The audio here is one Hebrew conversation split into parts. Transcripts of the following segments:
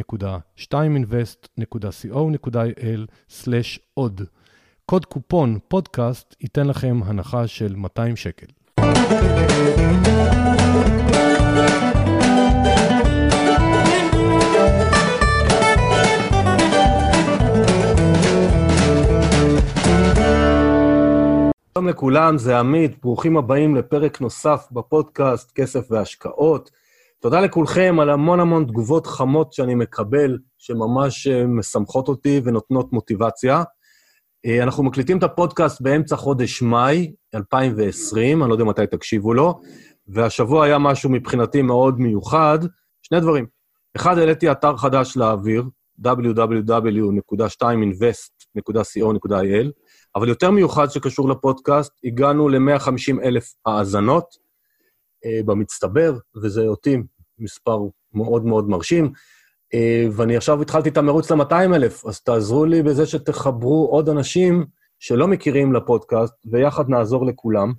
www.2invest.co.il/עוד. קוד קופון פודקאסט ייתן לכם הנחה של 200 שקל. שלום לכולם, זה עמית, ברוכים הבאים לפרק נוסף בפודקאסט כסף והשקעות. תודה לכולכם על המון המון תגובות חמות שאני מקבל, שממש אה, משמחות אותי ונותנות מוטיבציה. אה, אנחנו מקליטים את הפודקאסט באמצע חודש מאי 2020, אני לא יודע מתי תקשיבו לו, והשבוע היה משהו מבחינתי מאוד מיוחד. שני דברים. אחד, העליתי אתר חדש לאוויר, www.2invest.co.il, אבל יותר מיוחד שקשור לפודקאסט, הגענו ל-150 אלף האזנות אה, במצטבר, וזה אותי מספר מאוד מאוד מרשים. אה, ואני עכשיו התחלתי את המרוץ ל-200 אלף, אז תעזרו לי בזה שתחברו עוד אנשים שלא מכירים לפודקאסט, ויחד נעזור לכולם.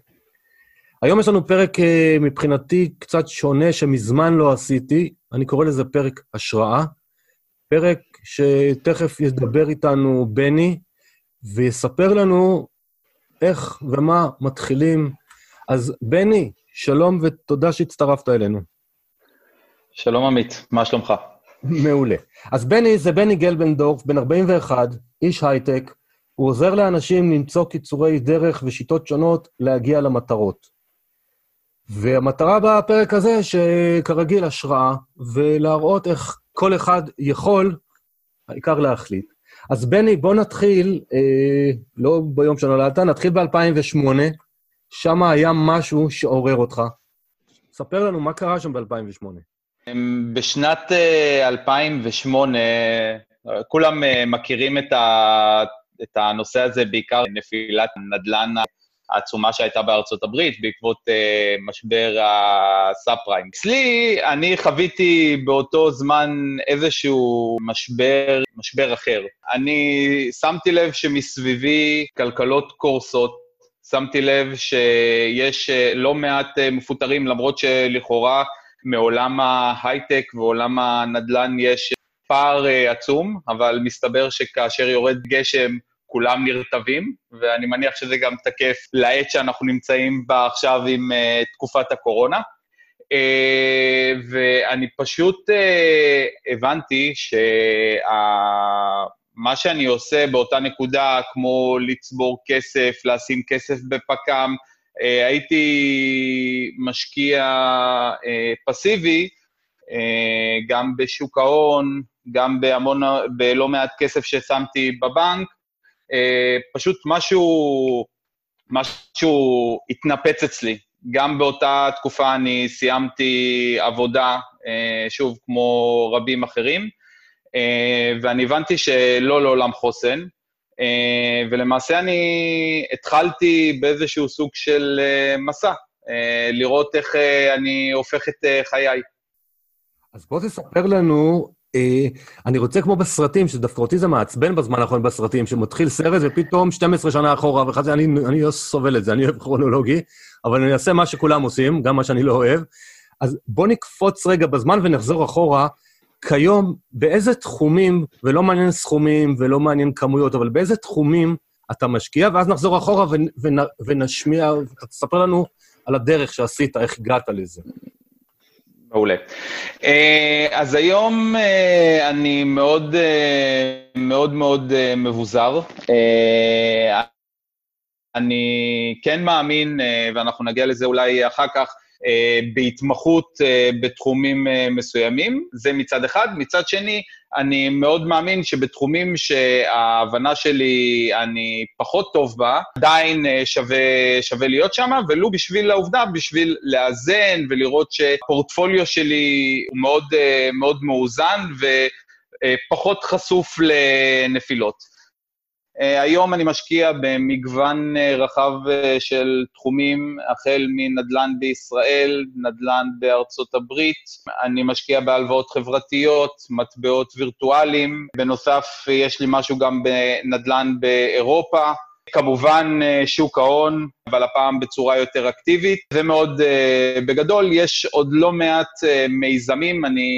היום יש לנו פרק אה, מבחינתי קצת שונה, שמזמן לא עשיתי, אני קורא לזה פרק השראה. פרק שתכף ידבר איתנו בני, ויספר לנו איך ומה מתחילים. אז בני, שלום ותודה שהצטרפת אלינו. שלום עמית, מה שלומך? מעולה. אז בני זה בני גלבנדורף, בן 41, איש הייטק, הוא עוזר לאנשים למצוא קיצורי דרך ושיטות שונות להגיע למטרות. והמטרה בפרק הזה, שכרגיל השראה, ולהראות איך כל אחד יכול, העיקר להחליט, אז בני, בוא נתחיל, אה, לא ביום שנולדת, נתחיל ב-2008, שם היה משהו שעורר אותך. ספר לנו מה קרה שם ב-2008. בשנת 2008, אה, כולם אה, מכירים את, ה, את הנושא הזה, בעיקר נפילת נדל"ן העצומה שהייתה בארצות הברית בעקבות משבר הסאב פריים. אצלי, אני חוויתי באותו זמן איזשהו משבר, משבר אחר. אני שמתי לב שמסביבי כלכלות קורסות, שמתי לב שיש לא מעט מפוטרים, למרות שלכאורה מעולם ההייטק ועולם הנדל"ן יש פער uh, עצום, אבל מסתבר שכאשר יורד גשם, כולם נרטבים, ואני מניח שזה גם תקף לעת שאנחנו נמצאים בה עכשיו עם uh, תקופת הקורונה. Uh, ואני פשוט uh, הבנתי שמה שאני עושה באותה נקודה, כמו לצבור כסף, לשים כסף בפק"ם, הייתי משקיע uh, פסיבי, uh, גם בשוק ההון, גם בהמון, בלא מעט כסף ששמתי בבנק, אה, פשוט משהו, משהו התנפץ אצלי. גם באותה תקופה אני סיימתי עבודה, אה, שוב, כמו רבים אחרים, אה, ואני הבנתי שלא לעולם חוסן, ולמעשה אני התחלתי באיזשהו סוג של מסע, לראות איך אני הופך את חיי. אז בוא תספר לנו אה, אני רוצה כמו בסרטים, שדווקא אותי זה מעצבן בזמן האחרון בסרטים, שמתחיל סרט ופתאום 12 שנה אחורה, ואחרי אני, אני לא סובל את זה, אני אוהב כרונולוגי, אבל אני אעשה מה שכולם עושים, גם מה שאני לא אוהב. אז בוא נקפוץ רגע בזמן ונחזור אחורה. כיום, באיזה תחומים, ולא מעניין סכומים ולא מעניין כמויות, אבל באיזה תחומים אתה משקיע, ואז נחזור אחורה ונשמיע, תספר לנו על הדרך שעשית, איך הגעת לזה. מעולה. אה, אז היום אה, אני מאוד אה, מאוד מאוד מבוזר. אני כן מאמין, ואנחנו נגיע לזה אולי אחר כך, בהתמחות בתחומים מסוימים, זה מצד אחד. מצד שני, אני מאוד מאמין שבתחומים שההבנה שלי, אני פחות טוב בה, עדיין אה, שווה, שווה להיות שם, ולו בשביל העובדה, בשביל לאזן ולראות שהפורטפוליו שלי הוא מאוד, אה, מאוד מאוזן ופחות חשוף לנפילות. אה, היום אני משקיע במגוון אה, רחב אה, של תחומים, החל מנדל"ן בישראל, נדל"ן בארצות הברית, אני משקיע בהלוואות חברתיות, מטבעות וירטואליים, בנוסף יש לי משהו גם בנדל"ן באירופה, כמובן אה, שוק ההון, אבל הפעם בצורה יותר אקטיבית. זה מאוד uh, בגדול, יש עוד לא מעט uh, מיזמים, אני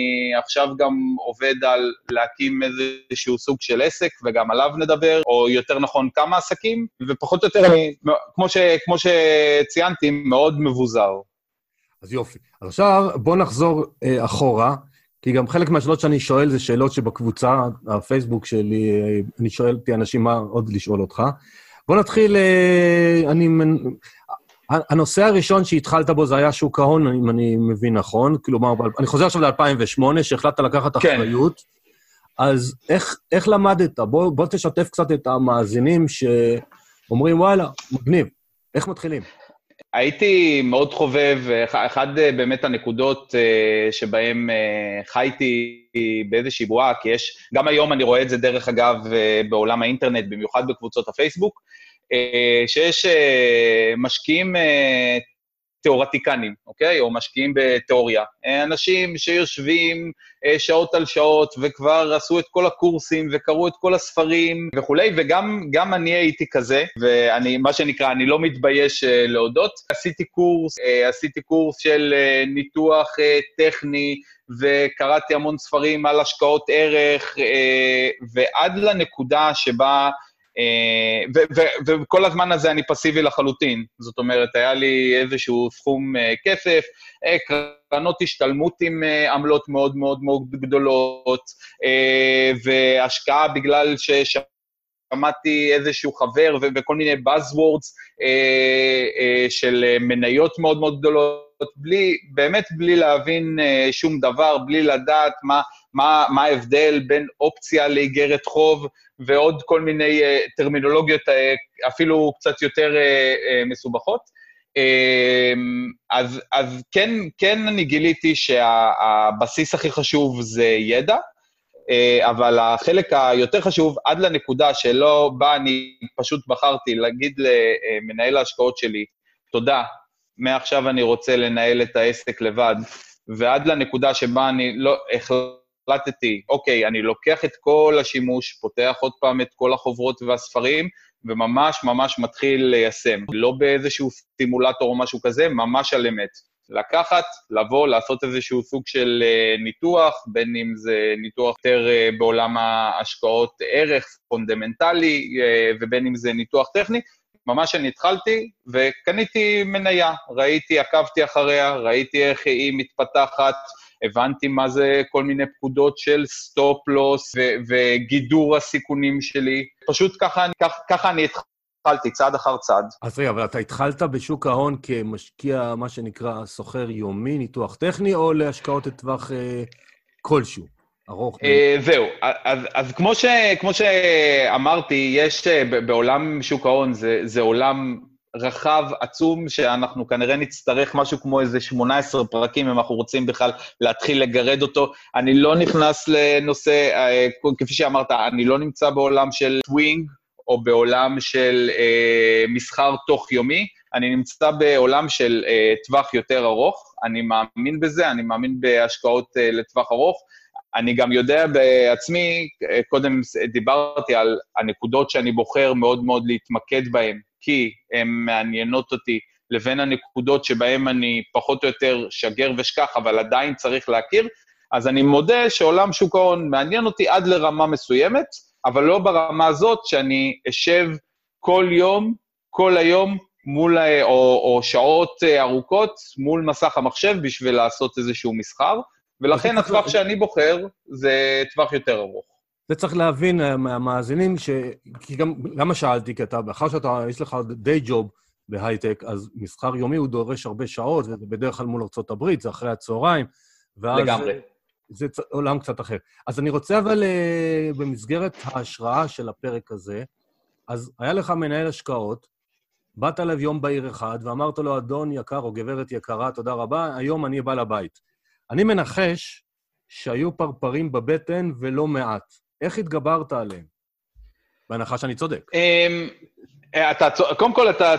עכשיו גם עובד על להקים איזשהו סוג של עסק, וגם עליו נדבר, או יותר נכון כמה עסקים, ופחות או יותר, כמו, ש, כמו שציינתי, מאוד מבוזר. אז יופי. אז עכשיו בוא נחזור uh, אחורה. כי גם חלק מהשאלות שאני שואל זה שאלות שבקבוצה, הפייסבוק שלי, אני שואל אותי אנשים מה עוד לשאול אותך. בוא נתחיל, אה, אני... הנושא הראשון שהתחלת בו זה היה שוק ההון, אם אני מבין נכון. כלומר, אני חוזר עכשיו ל-2008, שהחלטת לקחת כן. אחריות. אז איך, איך למדת? בוא, בוא תשתף קצת את המאזינים שאומרים, וואלה, מגניב. איך מתחילים? הייתי מאוד חובב, אחד אה, באמת הנקודות אה, שבהם חייתי באיזושהי בועה, כי יש, גם היום אני רואה את זה דרך אגב בעולם האינטרנט, במיוחד בקבוצות הפייסבוק, אה, שיש אה, משקיעים אה, תיאורטיקנים, אוקיי? או משקיעים בתיאוריה. אנשים שיושבים שעות על שעות וכבר עשו את כל הקורסים וקראו את כל הספרים וכולי, וגם אני הייתי כזה, ואני, מה שנקרא, אני לא מתבייש להודות. עשיתי קורס, עשיתי קורס של ניתוח טכני, וקראתי המון ספרים על השקעות ערך, ועד לנקודה שבה אה, וכל הזמן הזה אני פסיבי לחלוטין. זאת אומרת, היה לי איזשהו סכום אה, כסף, אה, קרנות השתלמות עם עמלות מאוד מאוד מאוד גדולות, והשקעה בגלל ש... שמעתי איזשהו חבר וכל מיני buzzwords של מניות מאוד מאוד גדולות, בלי, באמת בלי להבין שום דבר, בלי לדעת מה, מה, מה ההבדל בין אופציה לאיגרת חוב ועוד כל מיני uh, טרמינולוגיות uh, אפילו קצת יותר uh, מסובכות. Uh, אז, אז כן, כן אני גיליתי שהבסיס הכי חשוב זה ידע, אבל החלק היותר חשוב, עד לנקודה שלא בה אני פשוט בחרתי להגיד למנהל ההשקעות שלי, תודה, מעכשיו אני רוצה לנהל את העסק לבד, ועד לנקודה שבה אני לא החלטתי, אוקיי, אני לוקח את כל השימוש, פותח עוד פעם את כל החוברות והספרים, וממש ממש מתחיל ליישם. לא באיזשהו סימולטור או משהו כזה, ממש על אמת. לקחת, לבוא, לעשות איזשהו סוג של אה, ניתוח, בין אם זה ניתוח יותר אה, בעולם ההשקעות ערך פונדמנטלי, אה, ובין אם זה ניתוח טכני. ממש אני התחלתי וקניתי מניה, ראיתי, עקבתי אחריה, ראיתי איך היא מתפתחת, הבנתי מה זה כל מיני פקודות של stop-loss וגידור הסיכונים שלי. פשוט ככה, ככה, ככה אני התחלתי, צעד אחר צעד. אז רגע, אבל אתה התחלת בשוק ההון כמשקיע, מה שנקרא, סוחר יומי, ניתוח טכני, או להשקעות לטווח אה, כלשהו? ארוך. אה, זהו, אז, אז כמו, ש, כמו שאמרתי, יש אה, בעולם שוק ההון, זה, זה עולם רחב, עצום, שאנחנו כנראה נצטרך משהו כמו איזה 18 פרקים, אם אנחנו רוצים בכלל להתחיל לגרד אותו. אני לא נכנס לנושא, אה, כפי שאמרת, אני לא נמצא בעולם של trading, או בעולם של אה, מסחר תוך-יומי, אני נמצא בעולם של אה, טווח יותר ארוך, אני מאמין בזה, אני מאמין בהשקעות אה, לטווח ארוך. אני גם יודע בעצמי, אה, קודם דיברתי על הנקודות שאני בוחר מאוד מאוד להתמקד בהן, כי הן מעניינות אותי, לבין הנקודות שבהן אני פחות או יותר שגר ושכח, אבל עדיין צריך להכיר, אז אני מודה שעולם שוק ההון מעניין אותי עד לרמה מסוימת, אבל לא ברמה הזאת שאני אשב כל יום, כל היום, מול, או, או שעות ארוכות מול מסך המחשב בשביל לעשות איזשהו מסחר, ולכן הטווח שאני בוחר זה טווח יותר ארוך. זה צריך להבין מהמאזינים, ש... כי גם, למה שאלתי? כי אתה, מאחר שאתה, יש לך די ג'וב בהייטק, אז מסחר יומי הוא דורש הרבה שעות, וזה בדרך כלל מול ארה"ב, זה אחרי הצהריים. ואז לגמרי. זה עולם קצת אחר. אז אני רוצה אבל, אה, במסגרת ההשראה של הפרק הזה, אז היה לך מנהל השקעות, באת אליו יום בהיר אחד ואמרת לו, אדון יקר או גברת יקרה, תודה רבה, היום אני בא לבית. אני מנחש שהיו פרפרים בבטן ולא מעט. איך התגברת עליהם? בהנחה שאני צודק. אמ, אתה, קודם כל, אתה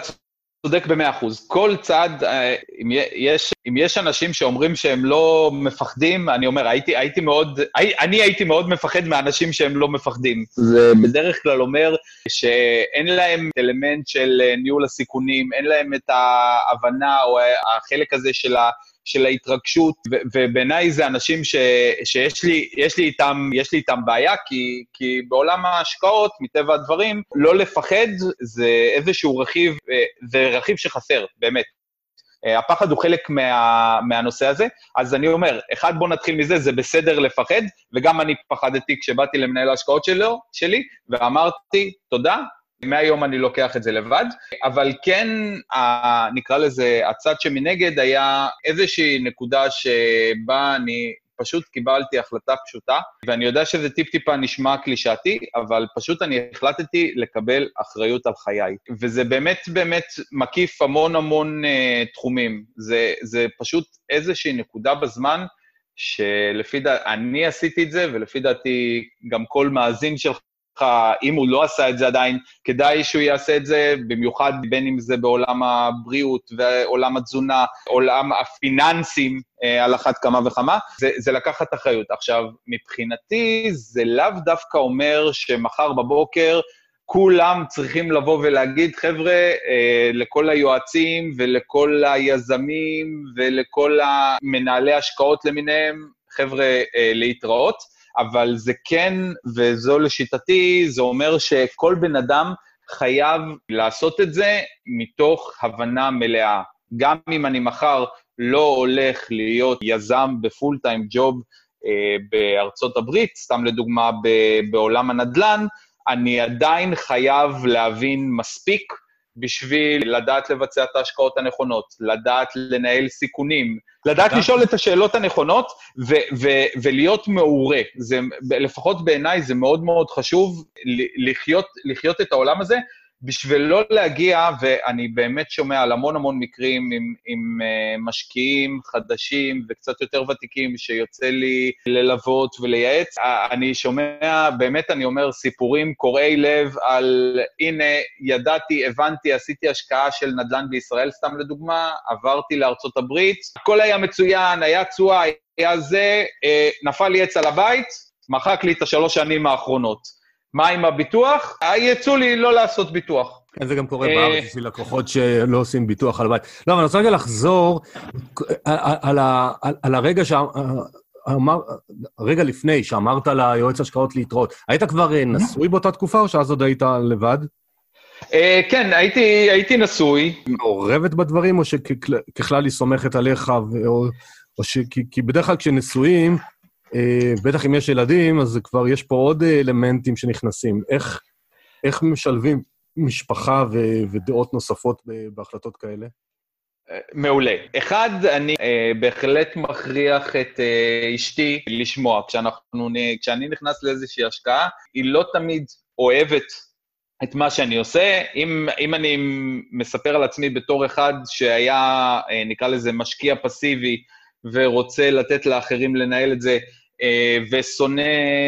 צודק במאה אחוז. כל צד, אה, אם יש, אם יש אנשים שאומרים שהם לא מפחדים, אני אומר, הייתי, הייתי מאוד, אני הייתי מאוד מפחד מאנשים שהם לא מפחדים. זה בדרך כלל אומר שאין להם אלמנט של אה, ניהול הסיכונים, אין להם את ההבנה או החלק הזה של ה... של ההתרגשות, ובעיניי זה אנשים ש, שיש לי, יש לי איתם, יש לי איתם בעיה, כי, כי בעולם ההשקעות, מטבע הדברים, לא לפחד זה איזשהו רכיב, אה, זה רכיב שחסר, באמת. אה, הפחד הוא חלק מה, מהנושא הזה, אז אני אומר, אחד, בוא נתחיל מזה, זה בסדר לפחד, וגם אני פחדתי כשבאתי למנהל ההשקעות שלו, שלי, ואמרתי, תודה, מהיום אני לוקח את זה לבד, אבל כן, ה, נקרא לזה, הצד שמנגד היה איזושהי נקודה שבה אני פשוט קיבלתי החלטה פשוטה, ואני יודע שזה טיפ-טיפה נשמע קלישאתי, אבל פשוט אני החלטתי לקבל אחריות על חיי. וזה באמת באמת מקיף המון המון uh, תחומים. זה, זה פשוט איזושהי נקודה בזמן שלפי דעתי, אני עשיתי את זה, ולפי דעתי גם כל מאזין שלך אם הוא לא עשה את זה עדיין, כדאי שהוא יעשה את זה, במיוחד בין אם זה בעולם הבריאות ועולם התזונה, עולם הפיננסים, אה, על אחת כמה וכמה, זה, זה לקחת אחריות. עכשיו, מבחינתי, זה לאו דווקא אומר שמחר בבוקר כולם צריכים לבוא ולהגיד, חבר'ה, אה, לכל היועצים ולכל היזמים ולכל המנהלי השקעות למיניהם, חבר'ה, אה, להתראות. אבל זה כן, וזו לשיטתי, זה אומר שכל בן אדם חייב לעשות את זה מתוך הבנה מלאה. גם אם אני מחר לא הולך להיות יזם בפול טיים ג'וב אה, בארצות הברית, סתם לדוגמה בעולם הנדל"ן, אני עדיין חייב להבין מספיק בשביל לדעת לבצע את ההשקעות הנכונות, לדעת לנהל סיכונים, לדעת לשאול את השאלות הנכונות ו- ו- ולהיות מעורה. זה, לפחות בעיניי זה מאוד מאוד חשוב לחיות, לחיות את העולם הזה, בשביל לא להגיע, ואני באמת שומע על המון המון מקרים עם, עם uh, משקיעים חדשים וקצת יותר ותיקים שיוצא לי ללוות ולייעץ, uh, אני שומע, באמת אני אומר, סיפורים קורעי לב על, הנה, ידעתי, הבנתי, עשיתי השקעה של נדל"ן בישראל, סתם לדוגמה, עברתי לארצות הברית, הכל היה מצוין, היה תשואה, היה זה, uh, נפל לי עץ על הבית, מחק לי את השלוש שנים האחרונות. מה עם הביטוח? יצאו לי לא לעשות ביטוח. כן, זה גם קורה אה, בארץ בשביל לקוחות שלא עושים ביטוח על הבית. לא, אבל אני רוצה רגע לחזור על הרגע ש... אמר, רגע לפני שאמרת ליועץ השקעות להתראות, היית כבר אה, נשוי באותה תקופה, או שאז עוד היית לבד? אה, כן, הייתי נשוי. מעורבת בדברים, או שככלל היא סומכת עליך, או ש... כי בדרך כלל כשנשואים, אה, בטח אם יש ילדים, אז כבר יש פה עוד אלמנטים שנכנסים. איך, איך משלבים משפחה ו, ודעות נוספות בהחלטות כאלה? מעולה. אחד, אני אה, בהחלט מכריח את אה, אשתי לשמוע. כשאנחנו, כשאני נכנס לאיזושהי השקעה, היא לא תמיד אוהבת את מה שאני עושה. אם, אם אני מספר על עצמי בתור אחד שהיה, אה, נקרא לזה, משקיע פסיבי, ורוצה לתת לאחרים לנהל את זה, אה, ושונא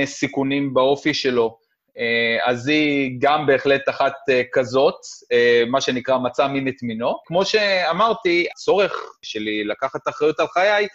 סיכונים באופי שלו, אה, אז היא גם בהחלט אחת אה, כזאת, מה שנקרא מצא מין את מינו. כמו שאמרתי, הצורך שלי לקחת אחריות על חיי,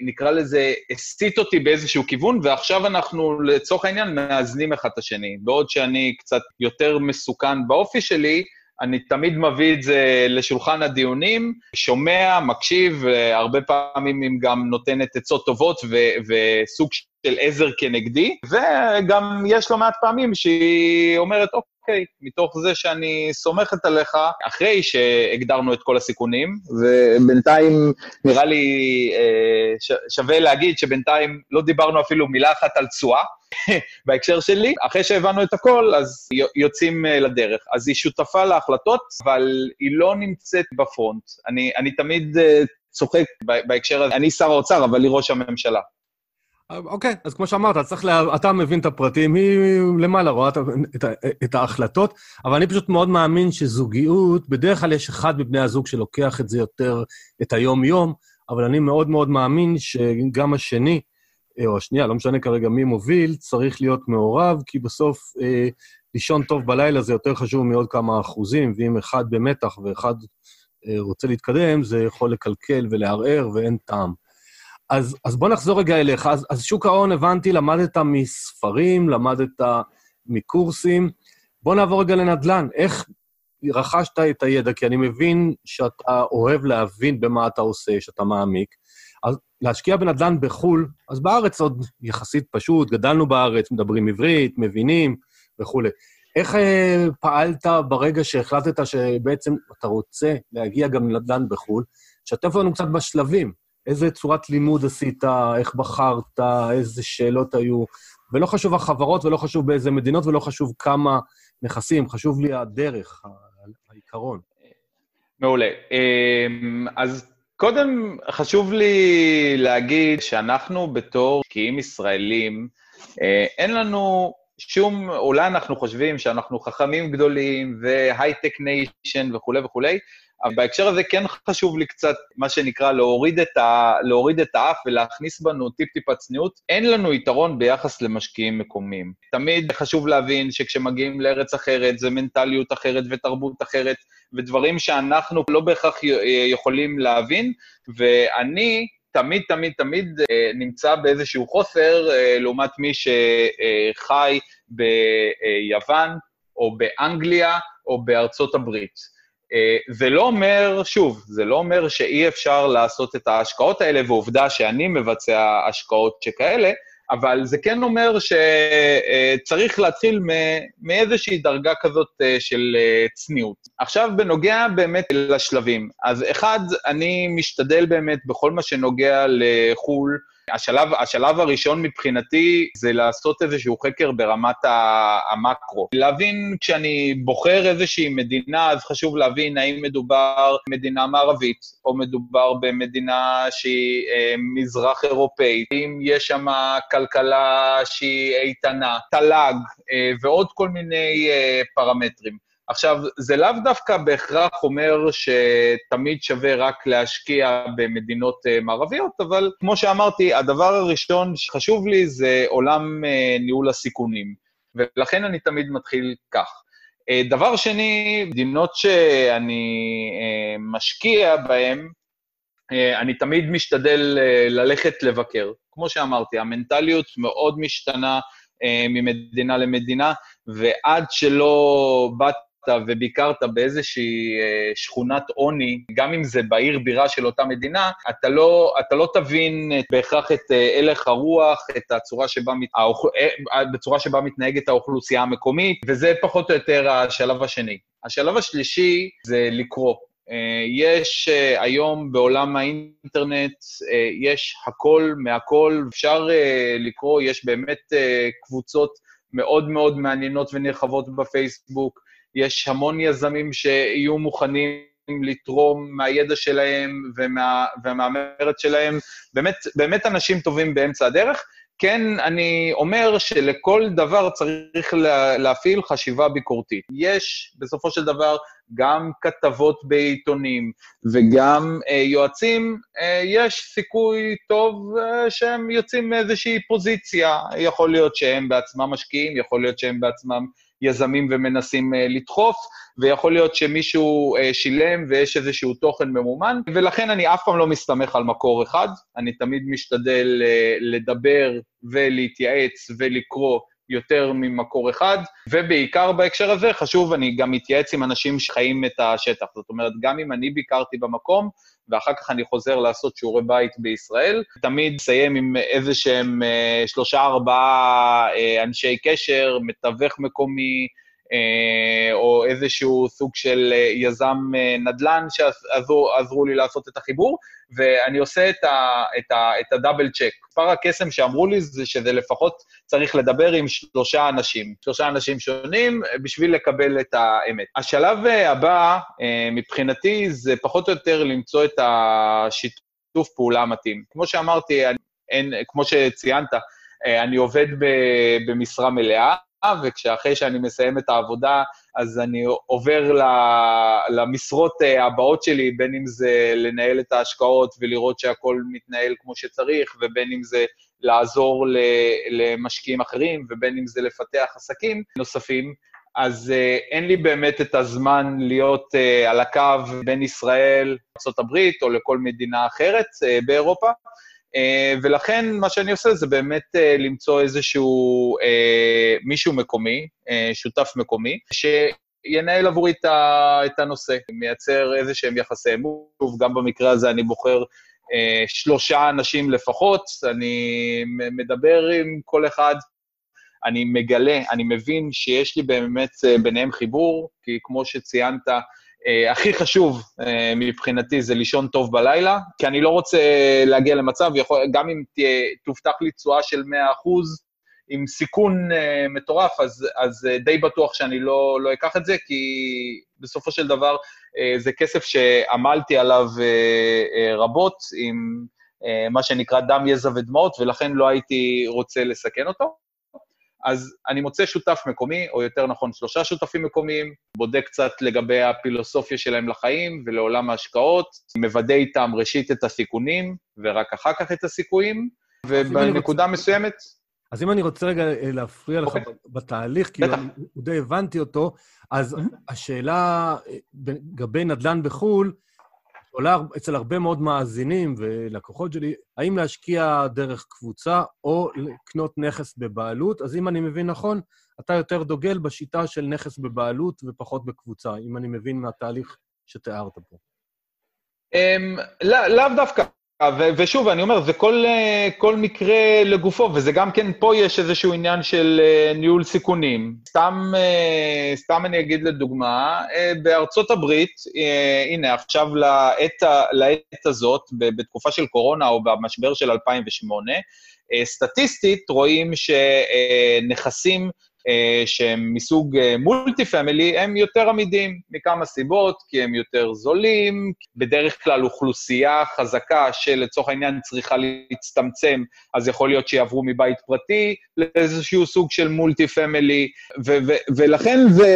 נקרא לזה, הסיט אותי באיזשהו כיוון, ועכשיו אנחנו לצורך העניין מאזנים אחד את השני. בעוד שאני קצת יותר מסוכן באופי שלי, אני תמיד מביא את זה לשולחן הדיונים, שומע, מקשיב, הרבה פעמים היא גם נותנת עצות טובות ו- וסוג של עזר כנגדי, וגם יש לא מעט פעמים שהיא אומרת, אוקיי, אוקיי, מתוך זה שאני סומכת עליך, אחרי שהגדרנו את כל הסיכונים, ובינתיים נראה לי אה, שווה להגיד שבינתיים לא דיברנו אפילו מילה אחת על תשואה. בהקשר שלי, אחרי שהבנו את הכל, אז יוצאים אה, לדרך. אז היא שותפה להחלטות, אבל היא לא נמצאת בפרונט. אני, אני תמיד uh, צוחק בהקשר הזה, אני שר האוצר, אבל היא ראש הממשלה. אוקיי, אז כמו שאמרת, צריך לה... אתה מבין את הפרטים, היא למעלה רואה את, את, את ההחלטות, אבל אני פשוט מאוד מאמין שזוגיות, בדרך כלל יש אחד מבני הזוג שלוקח את זה יותר, את היום-יום, אבל אני מאוד מאוד מאמין שגם השני, אה, או השנייה, לא משנה כרגע מי מוביל, צריך להיות מעורב, כי בסוף אה, לישון טוב בלילה זה יותר חשוב מעוד כמה אחוזים, ואם אחד במתח ואחד אה, רוצה להתקדם, זה יכול לקלקל ולערער ואין טעם. אז, אז בוא נחזור רגע אליך. אז, אז שוק ההון, הבנתי, למדת מספרים, למדת מקורסים. בוא נעבור רגע לנדל"ן. איך רכשת את הידע? כי אני מבין שאתה אוהב להבין במה אתה עושה, שאתה מעמיק. אז להשקיע בנדל"ן בחו"ל, אז בארץ עוד יחסית פשוט, גדלנו בארץ, מדברים עברית, מבינים וכולי. איך אה, פעלת ברגע שהחלטת שבעצם אתה רוצה להגיע גם לנדל"ן בחו"ל? שתף לנו קצת בשלבים. איזה צורת לימוד עשית, איך בחרת, איזה שאלות היו. ולא חשוב החברות, ולא חשוב באיזה מדינות, ולא חשוב כמה נכסים, חשוב לי הדרך, העיקרון. מעולה. אמ, אז קודם חשוב לי להגיד שאנחנו בתור משקיעים ישראלים, אה, אין לנו שום, אולי אנחנו חושבים שאנחנו חכמים גדולים והייטק ניישן וכולי וכולי, אבל בהקשר הזה כן חשוב לי קצת, מה שנקרא, להוריד את, ה, להוריד את האף ולהכניס בנו טיפ-טיפה צניעות. אין לנו יתרון ביחס למשקיעים מקומיים. תמיד חשוב להבין שכשמגיעים לארץ אחרת, זה מנטליות אחרת ותרבות אחרת, ודברים שאנחנו לא בהכרח יכולים להבין, ואני... תמיד, תמיד, תמיד אה, נמצא באיזשהו חוסר אה, לעומת מי שחי ביוון, או באנגליה, או בארצות הברית. אה, זה לא אומר, שוב, זה לא אומר שאי אפשר לעשות את ההשקעות האלה, ועובדה שאני מבצע השקעות שכאלה, אבל זה כן אומר שצריך להתחיל מאיזושהי דרגה כזאת אה, של אה, צניעות. עכשיו, בנוגע באמת לשלבים, אז אחד, אני משתדל באמת בכל מה שנוגע לחו"ל, השלב, השלב הראשון מבחינתי זה לעשות איזשהו חקר ברמת המקרו. להבין, כשאני בוחר איזושהי מדינה, אז חשוב להבין האם מדובר במדינה מערבית, או מדובר במדינה שהיא אה, מזרח אירופאית, אם יש שם כלכלה שהיא איתנה, תל"ג, אה, ועוד כל מיני אה, פרמטרים. עכשיו, זה לאו דווקא בהכרח אומר שתמיד שווה רק להשקיע במדינות uh, מערביות, אבל כמו שאמרתי, הדבר הראשון שחשוב לי זה עולם uh, ניהול הסיכונים, ולכן אני תמיד מתחיל כך. Uh, דבר שני, מדינות שאני משקיע בהן, אני תמיד משתדל ללכת לבקר. כמו שאמרתי, המנטליות מאוד משתנה ממדינה למדינה, ועד שלא באת וביקרת באיזושהי אה, שכונת עוני, גם אם זה בעיר בירה של אותה מדינה, אתה לא, אתה לא תבין בהכרח את אה, הלך הרוח, את הצורה שבה, האוכ... אה, בצורה שבה מתנהגת האוכלוסייה המקומית, וזה פחות או יותר השלב השני. השלב השלישי זה לקרוא. יש היום בעולם האינטרנט, יש הכל מהכל, אפשר לקרוא, יש באמת קבוצות מאוד מאוד מעניינות ונרחבות בפייסבוק, יש המון יזמים שיהיו מוכנים לתרום מהידע שלהם ומה, ומהמרץ שלהם, באמת, באמת אנשים טובים באמצע הדרך. כן, אני אומר שלכל דבר צריך להפעיל חשיבה ביקורתית. יש, בסופו של דבר, גם כתבות בעיתונים וגם אה, יועצים, אה, יש סיכוי טוב אה, שהם יוצאים מאיזושהי פוזיציה. יכול להיות שהם בעצמם משקיעים, יכול להיות שהם בעצמם יזמים ומנסים אה, לדחוף, ויכול להיות שמישהו אה, שילם ויש איזשהו תוכן ממומן, ולכן אני אף פעם לא מסתמך על מקור אחד, אני תמיד משתדל אה, לדבר ולהתייעץ ולקרוא יותר ממקור אחד, ובעיקר בהקשר הזה חשוב, אני גם מתייעץ עם אנשים שחיים את השטח. זאת אומרת, גם אם אני ביקרתי במקום, ואחר כך אני חוזר לעשות שיעורי בית בישראל, תמיד אסיים עם איזה שהם אה, שלושה, ארבעה אה, אנשי קשר, מתווך מקומי, אה, או איזשהו סוג של אה, יזם אה, נדל"ן שעזרו לי לעשות את החיבור, ואני עושה את, ה, את, ה, את הדאבל צ'ק. מספר הקסם שאמרו לי זה שזה לפחות צריך לדבר עם שלושה אנשים, שלושה אנשים שונים, בשביל לקבל את האמת. השלב הבא, מבחינתי, זה פחות או יותר למצוא את השיתוף פעולה המתאים. כמו שאמרתי, אין, כמו שציינת, אני עובד במשרה מלאה, וכשאחרי שאני מסיים את העבודה, אז אני עובר למשרות אה, הבאות שלי, בין אם זה לנהל את ההשקעות ולראות שהכול מתנהל כמו שצריך, ובין אם זה לעזור למשקיעים אחרים, ובין אם זה לפתח עסקים נוספים. אז uh, אין לי באמת את הזמן להיות uh, על הקו בין ישראל, ארה"ב או לכל מדינה אחרת באירופה. אה, ולכן מה שאני עושה זה באמת אה, למצוא איזשהו אה, מישהו מקומי, שותף מקומי, שינהל עבורי את הנושא, מייצר איזה שהם יחסי אמון. גם במקרה הזה אני בוחר שלושה אנשים לפחות, אני מדבר עם כל אחד, אני מגלה, אני מבין שיש לי באמת ביניהם חיבור, כי כמו שציינת, הכי חשוב uh, מבחינתי זה לישון טוב בלילה, כי אני לא רוצה להגיע למצב, יכול, גם אם תהיה, תובטח לי תשואה של 100%, עם סיכון uh, מטורף, אז, אז uh, די בטוח שאני לא, לא אקח את זה, כי בסופו של דבר uh, זה כסף שעמלתי עליו uh, uh, רבות, עם uh, מה שנקרא דם, יזע ודמעות, ולכן לא הייתי רוצה לסכן אותו. אז אני מוצא שותף מקומי, או יותר נכון שלושה שותפים מקומיים, בודק קצת לגבי הפילוסופיה שלהם לחיים ולעולם ההשקעות, מוודא איתם ראשית את הסיכונים, ורק אחר כך את הסיכויים, ובנקודה רוצה... מסוימת... אז אם אני רוצה רגע אה, להפריע לך okay. אוקיי. בתהליך, כי אני די הבנתי אותו, אז mm-hmm. השאלה אה, לגבי נדל"ן בחו"ל, עולה אצל הרבה מאוד מאזינים ולקוחות שלי, האם להשקיע דרך קבוצה או לקנות נכס בבעלות. אז אם אני מבין נכון, אתה יותר דוגל בשיטה של נכס בבעלות ופחות בקבוצה, אם אני מבין מהתהליך שתיארת פה. אמ, לאו דווקא. ו- ושוב, אני אומר, זה כל, אה, כל מקרה לגופו, וזה גם כן, פה יש איזשהו עניין של אה, ניהול סיכונים. סתם, אה, סתם אני אגיד לדוגמה, בארצות הברית, הנה, עכשיו לעת, לעת הזאת, בתקופה של קורונה או במשבר של 2008, סטטיסטית רואים שנכסים אה, שהם מסוג multi אה, family, הם יותר עמידים מכמה סיבות, כי הם יותר זולים, בדרך כלל אוכלוסייה חזקה שלצורך העניין צריכה להצטמצם, אז יכול להיות שיעברו מבית פרטי לאיזשהו סוג של multi family, ולכן זה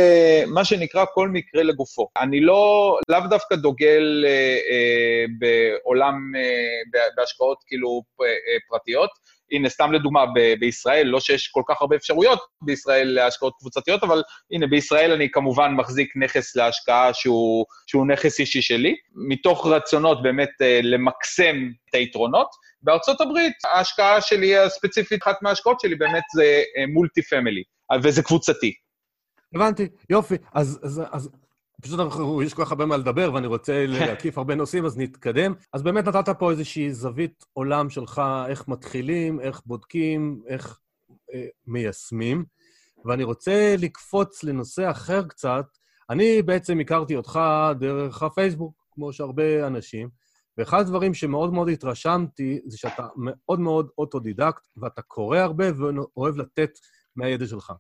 מה שנקרא כל מקרה לגופו. אני לא, לאו דווקא דוגל אה, אה, בעולם, אה, בהשקעות כאילו אה, פרטיות, הנה, סתם לדוגמה, ב- בישראל, לא שיש כל כך הרבה אפשרויות בישראל להשקעות קבוצתיות, אבל הנה, בישראל אני כמובן מחזיק נכס להשקעה שהוא, שהוא נכס אישי שלי, מתוך רצונות באמת אה, למקסם את היתרונות. בארצות הברית, ההשקעה שלי הספציפית, אחת מההשקעות שלי באמת זה מולטי אה, פמילי, וזה קבוצתי. הבנתי, יופי. אז, אז, אז פשוט אנחנו, יש כל כך הרבה מה לדבר, ואני רוצה להקיף הרבה נושאים, אז נתקדם. אז באמת נתת פה איזושהי זווית עולם שלך, איך מתחילים, איך בודקים, איך אה, מיישמים. ואני רוצה לקפוץ לנושא אחר קצת. אני בעצם הכרתי אותך דרך הפייסבוק, כמו שהרבה אנשים, ואחד הדברים שמאוד מאוד התרשמתי זה שאתה מאוד מאוד אוטודידקט, ואתה קורא הרבה ואוהב לתת מהידע שלך.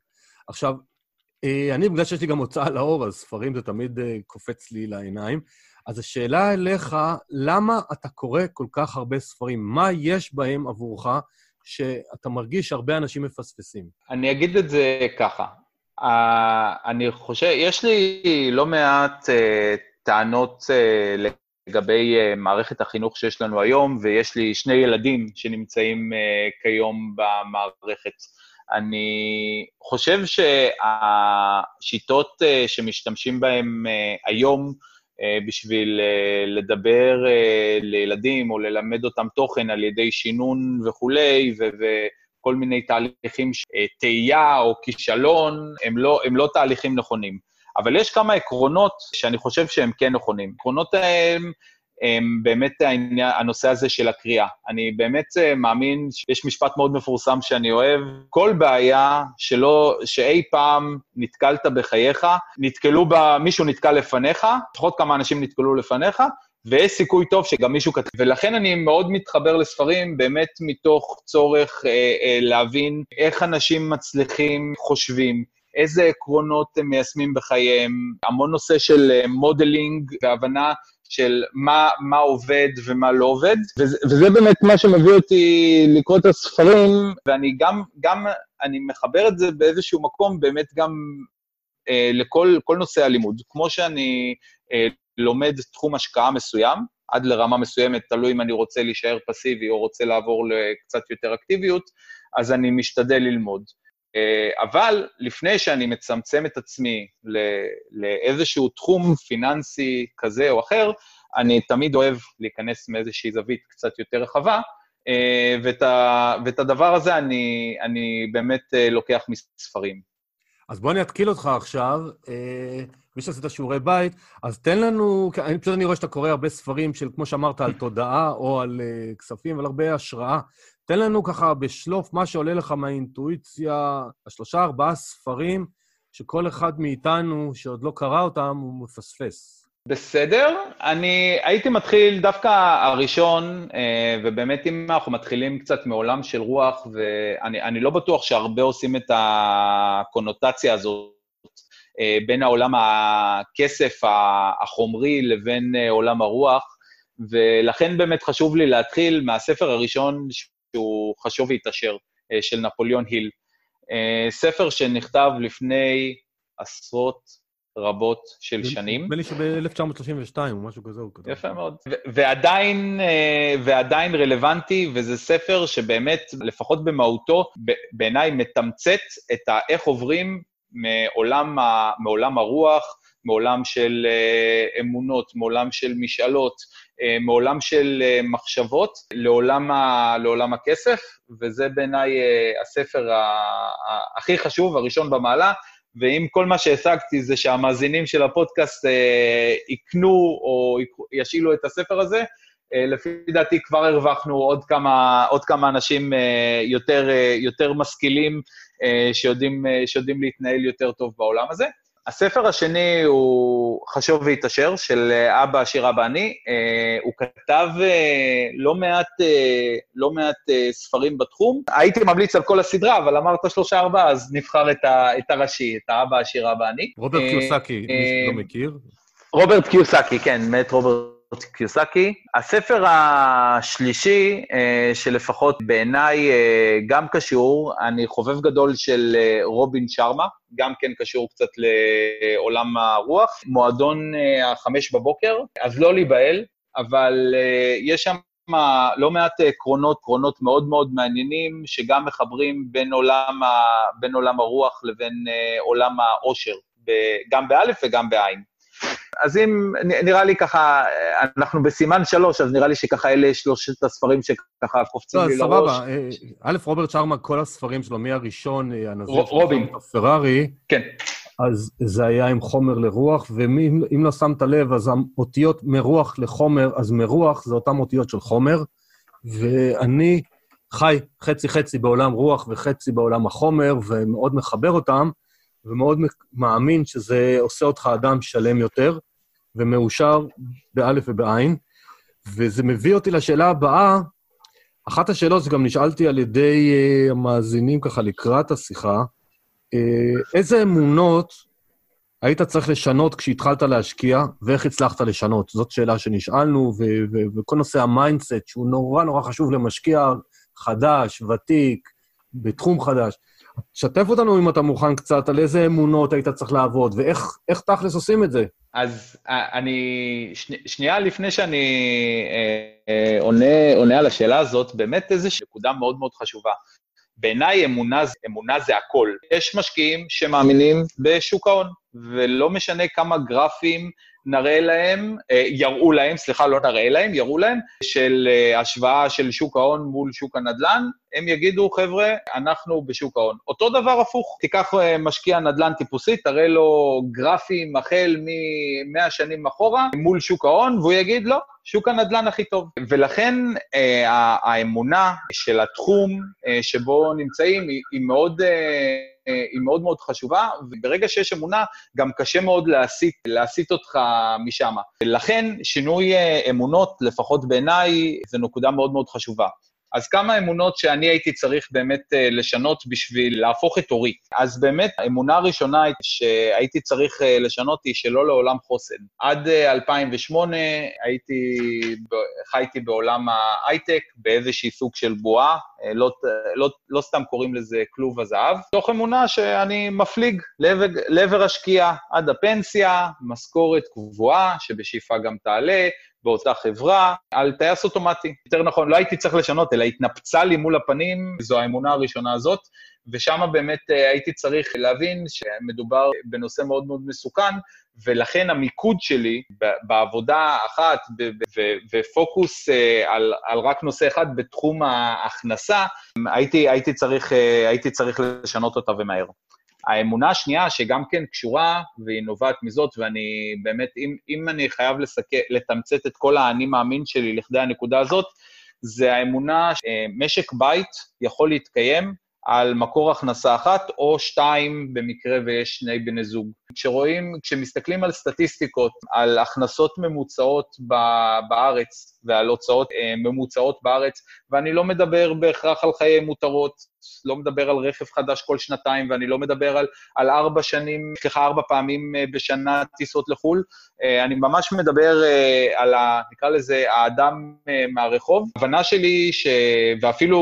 עכשיו, אני, בגלל שיש לי גם הוצאה לאור, אז ספרים זה תמיד אה, קופץ לי לעיניים. אז השאלה אליך, למה אתה קורא כל כך הרבה ספרים? מה יש בהם עבורך שאתה מרגיש שהרבה אנשים מפספסים? אני אגיד את זה ככה. Uh, אני חושב, יש לי לא מעט טענות לגבי מערכת החינוך שיש לנו היום, ויש לי שני ילדים שנמצאים כיום במערכת. אני חושב שהשיטות אה, שמשתמשים בהן אה, היום אה, בשביל לדבר לילדים או ללמד אותם תוכן על ידי שינון וכולי, וכל מיני תהליכים, תהייה או כישלון, הם לא, הם לא תהליכים נכונים. אבל יש כמה עקרונות שאני חושב שהם כן נכונים. עקרונות האלה באמת העניין, הנושא הזה של הקריאה. אני באמת אה, מאמין, יש משפט מאוד מפורסם שאני אוהב, כל בעיה שלא, שאי פעם נתקלת בחייך, נתקלו בה, מישהו נתקל לפניך, לפחות כמה אנשים נתקלו לפניך, ויש סיכוי טוב שגם מישהו כתב. ולכן אני מאוד מתחבר לספרים, באמת מתוך צורך אה, אה, להבין איך אנשים מצליחים, חושבים, איזה עקרונות הם מיישמים בחייהם, המון נושא של modeling והבנה של מה, מה עובד ומה לא עובד, וזה, וזה באמת מה שמביא אותי לקרוא את הספרים, ואני גם, גם, אני מחבר את זה באיזשהו מקום באמת גם אה, לכל נושא הלימוד. כמו שאני אה, לומד תחום השקעה מסוים, עד לרמה מסוימת, תלוי אם אני רוצה להישאר פסיבי או רוצה לעבור לקצת יותר אקטיביות, אז אני משתדל ללמוד. אה, אבל לפני שאני מצמצם את עצמי לאיזשהו תחום פיננסי כזה או אחר, אני תמיד אוהב להיכנס מאיזושהי זווית קצת יותר רחבה, אה, ואת, ה, ואת הדבר הזה אני, אני באמת אה, לוקח מספרים. אז בוא אני אתקיל אותך עכשיו, מי שעשית שיעורי בית, אז תן לנו, אני פשוט אני רואה שאתה קורא הרבה ספרים של, כמו שאמרת, על תודעה או על כספים, אבל הרבה השראה. תן לנו ככה בשלוף מה שעולה לך מהאינטואיציה, השלושה, ארבעה ספרים שכל אחד מאיתנו שעוד לא קרא אותם, הוא מפספס. בסדר. אני הייתי מתחיל דווקא הראשון, אה, ובאמת אם אנחנו מתחילים קצת מעולם של רוח, ואני לא בטוח שהרבה עושים את הקונוטציה הזאת אה, בין העולם הכסף החומרי לבין אה, עולם הרוח, ולכן באמת חשוב לי להתחיל מהספר הראשון שהוא חשוב והתעשר, אה, של נפוליאון היל. אה, ספר שנכתב לפני עשרות רבות של שנים. נדמה לי שב-1932 או משהו כזה הוא כתב. יפה מאוד. ועדיין, אה, ועדיין רלוונטי, וזה ספר שבאמת, לפחות במהותו, בעיניי מתמצת את איך עוברים מעולם, מעולם הרוח, מעולם של אמונות, מעולם של משאלות, מעולם של אה, מחשבות לעולם, ה, לעולם הכסף, וזה בעיניי אה, הספר הכי חשוב, הראשון במעלה, ואם כל מה שהשגתי זה שהמאזינים של הפודקאסט יקנו או ישאילו את הספר הזה, לפי דעתי כבר הרווחנו עוד כמה, עוד כמה אנשים יותר, יותר משכילים שיודעים, שיודעים להתנהל יותר טוב בעולם הזה. הספר השני הוא חשוב והתעשר, של אה, אבא עשיר אבא אני. אה, הוא כתב אה, לא מעט, לא מעט ספרים בתחום. הייתי ממליץ על כל הסדרה, אבל אמרת שלושה-ארבעה, אז נבחר את, ה, את הראשי, את האבא עשיר אבא אני. רוברט קיוסקי, מי שלא מכיר. רוברט קיוסקי, כן, מת רוברט קיוסקי. הספר השלישי, אה, שלפחות בעיניי אה, גם קשור, אני חובב גדול של אה, רובין שרמה, גם כן קשור קצת לעולם הרוח, מועדון החמש בבוקר, אז לא להיבהל, אבל יש שם לא מעט עקרונות, עקרונות מאוד מאוד מעניינים, שגם מחברים בין עולם, ה, בין עולם הרוח לבין עולם העושר, גם באלף וגם בעין. אז אם, נראה לי ככה, אנחנו בסימן שלוש, אז נראה לי שככה אלה שלושת הספרים שככה קופצים לא, לי. לראש. סבבה. אה, א', רוברט שרמה, כל הספרים שלו, מי הראשון, אה, הנזיר רובין. פרארי, כן. אז זה היה עם חומר לרוח, ואם לא שמת לב, אז האותיות מרוח לחומר, אז מרוח זה אותן אותיות של חומר, ואני חי חצי-חצי בעולם רוח וחצי בעולם החומר, ומאוד מחבר אותם. ומאוד מאמין שזה עושה אותך אדם שלם יותר ומאושר באלף ובעין. וזה מביא אותי לשאלה הבאה. אחת השאלות שגם נשאלתי על ידי uh, המאזינים ככה לקראת השיחה, אה, איזה אמונות היית צריך לשנות כשהתחלת להשקיע, ואיך הצלחת לשנות? זאת שאלה שנשאלנו, וכל נושא ה mindset, שהוא נורא נורא חשוב למשקיע חדש, ותיק, בתחום חדש. שתף אותנו, אם אתה מוכן, קצת על איזה אמונות היית צריך לעבוד, ואיך תכלס עושים את זה. אז אה, אני, שני, שנייה לפני שאני אה, אה, עונה, עונה על השאלה הזאת, באמת איזושהי נקודה מאוד מאוד חשובה. בעיניי אמונה, אמונה זה הכל. יש משקיעים שמאמינים בשוק ההון, ולא משנה כמה גרפים נראה להם, אה, יראו להם, סליחה, לא נראה להם, יראו להם, של אה, השוואה של שוק ההון מול שוק הנדל"ן, הם יגידו, חבר'ה, אנחנו בשוק ההון. אותו דבר הפוך, תיקח אה, משקיע נדל"ן טיפוסי, תראה לו גרפים החל מ-100 שנים אחורה מול שוק ההון, והוא יגיד, לא, שוק הנדל"ן הכי טוב. ולכן אה, האמונה של התחום אה, שבו נמצאים היא, היא מאוד... אה, היא מאוד מאוד חשובה, וברגע שיש אמונה, גם קשה מאוד להסיט, להסיט אותך משם. לכן, שינוי אמונות, לפחות בעיניי, זו נקודה מאוד מאוד חשובה. אז כמה אמונות שאני הייתי צריך באמת אה, לשנות בשביל להפוך את אורי. אז באמת, האמונה הראשונה שהייתי צריך אה, לשנות היא שלא לעולם חוסן. עד 2008 אה, הייתי, חייתי בעולם ההייטק, באיזשהי סוג של בועה, לא, לא, לא סתם קוראים לזה כלוב הזהב, תוך אמונה שאני מפליג לעבר, לעבר השקיעה עד הפנסיה, משכורת קבועה, שבשאיפה גם תעלה, באותה חברה, על טייס אוטומטי. יותר נכון, לא הייתי צריך לשנות, אלא התנפצה לי מול הפנים, זו האמונה הראשונה הזאת, ושם באמת אה, הייתי צריך להבין שמדובר בנושא מאוד מאוד מסוכן, ולכן המיקוד שלי בעבודה אחת ופוקוס אה, על, על רק נושא אחד בתחום ההכנסה, הייתי, הייתי, צריך, אה, הייתי צריך לשנות אותה ומהר. האמונה השנייה, שגם כן קשורה, והיא נובעת מזאת, ואני באמת, אם, אם אני חייב לסק... לתמצת את כל האני מאמין שלי לכדי הנקודה הזאת, זה האמונה שמשק בית יכול להתקיים על מקור הכנסה אחת, או שתיים במקרה ויש שני בני זוג. כשרואים, כשמסתכלים על סטטיסטיקות, על הכנסות ממוצעות בארץ ועל הוצאות אה, ממוצעות בארץ, ואני לא מדבר בהכרח על חיי מותרות, לא מדבר על רכב חדש כל שנתיים, ואני לא מדבר על, על ארבע שנים, סליחה, ארבע פעמים אה, בשנה טיסות לחו"ל, אה, אני ממש מדבר אה, על, ה, נקרא לזה, האדם מהרחוב. ההבנה שלי, ש... ואפילו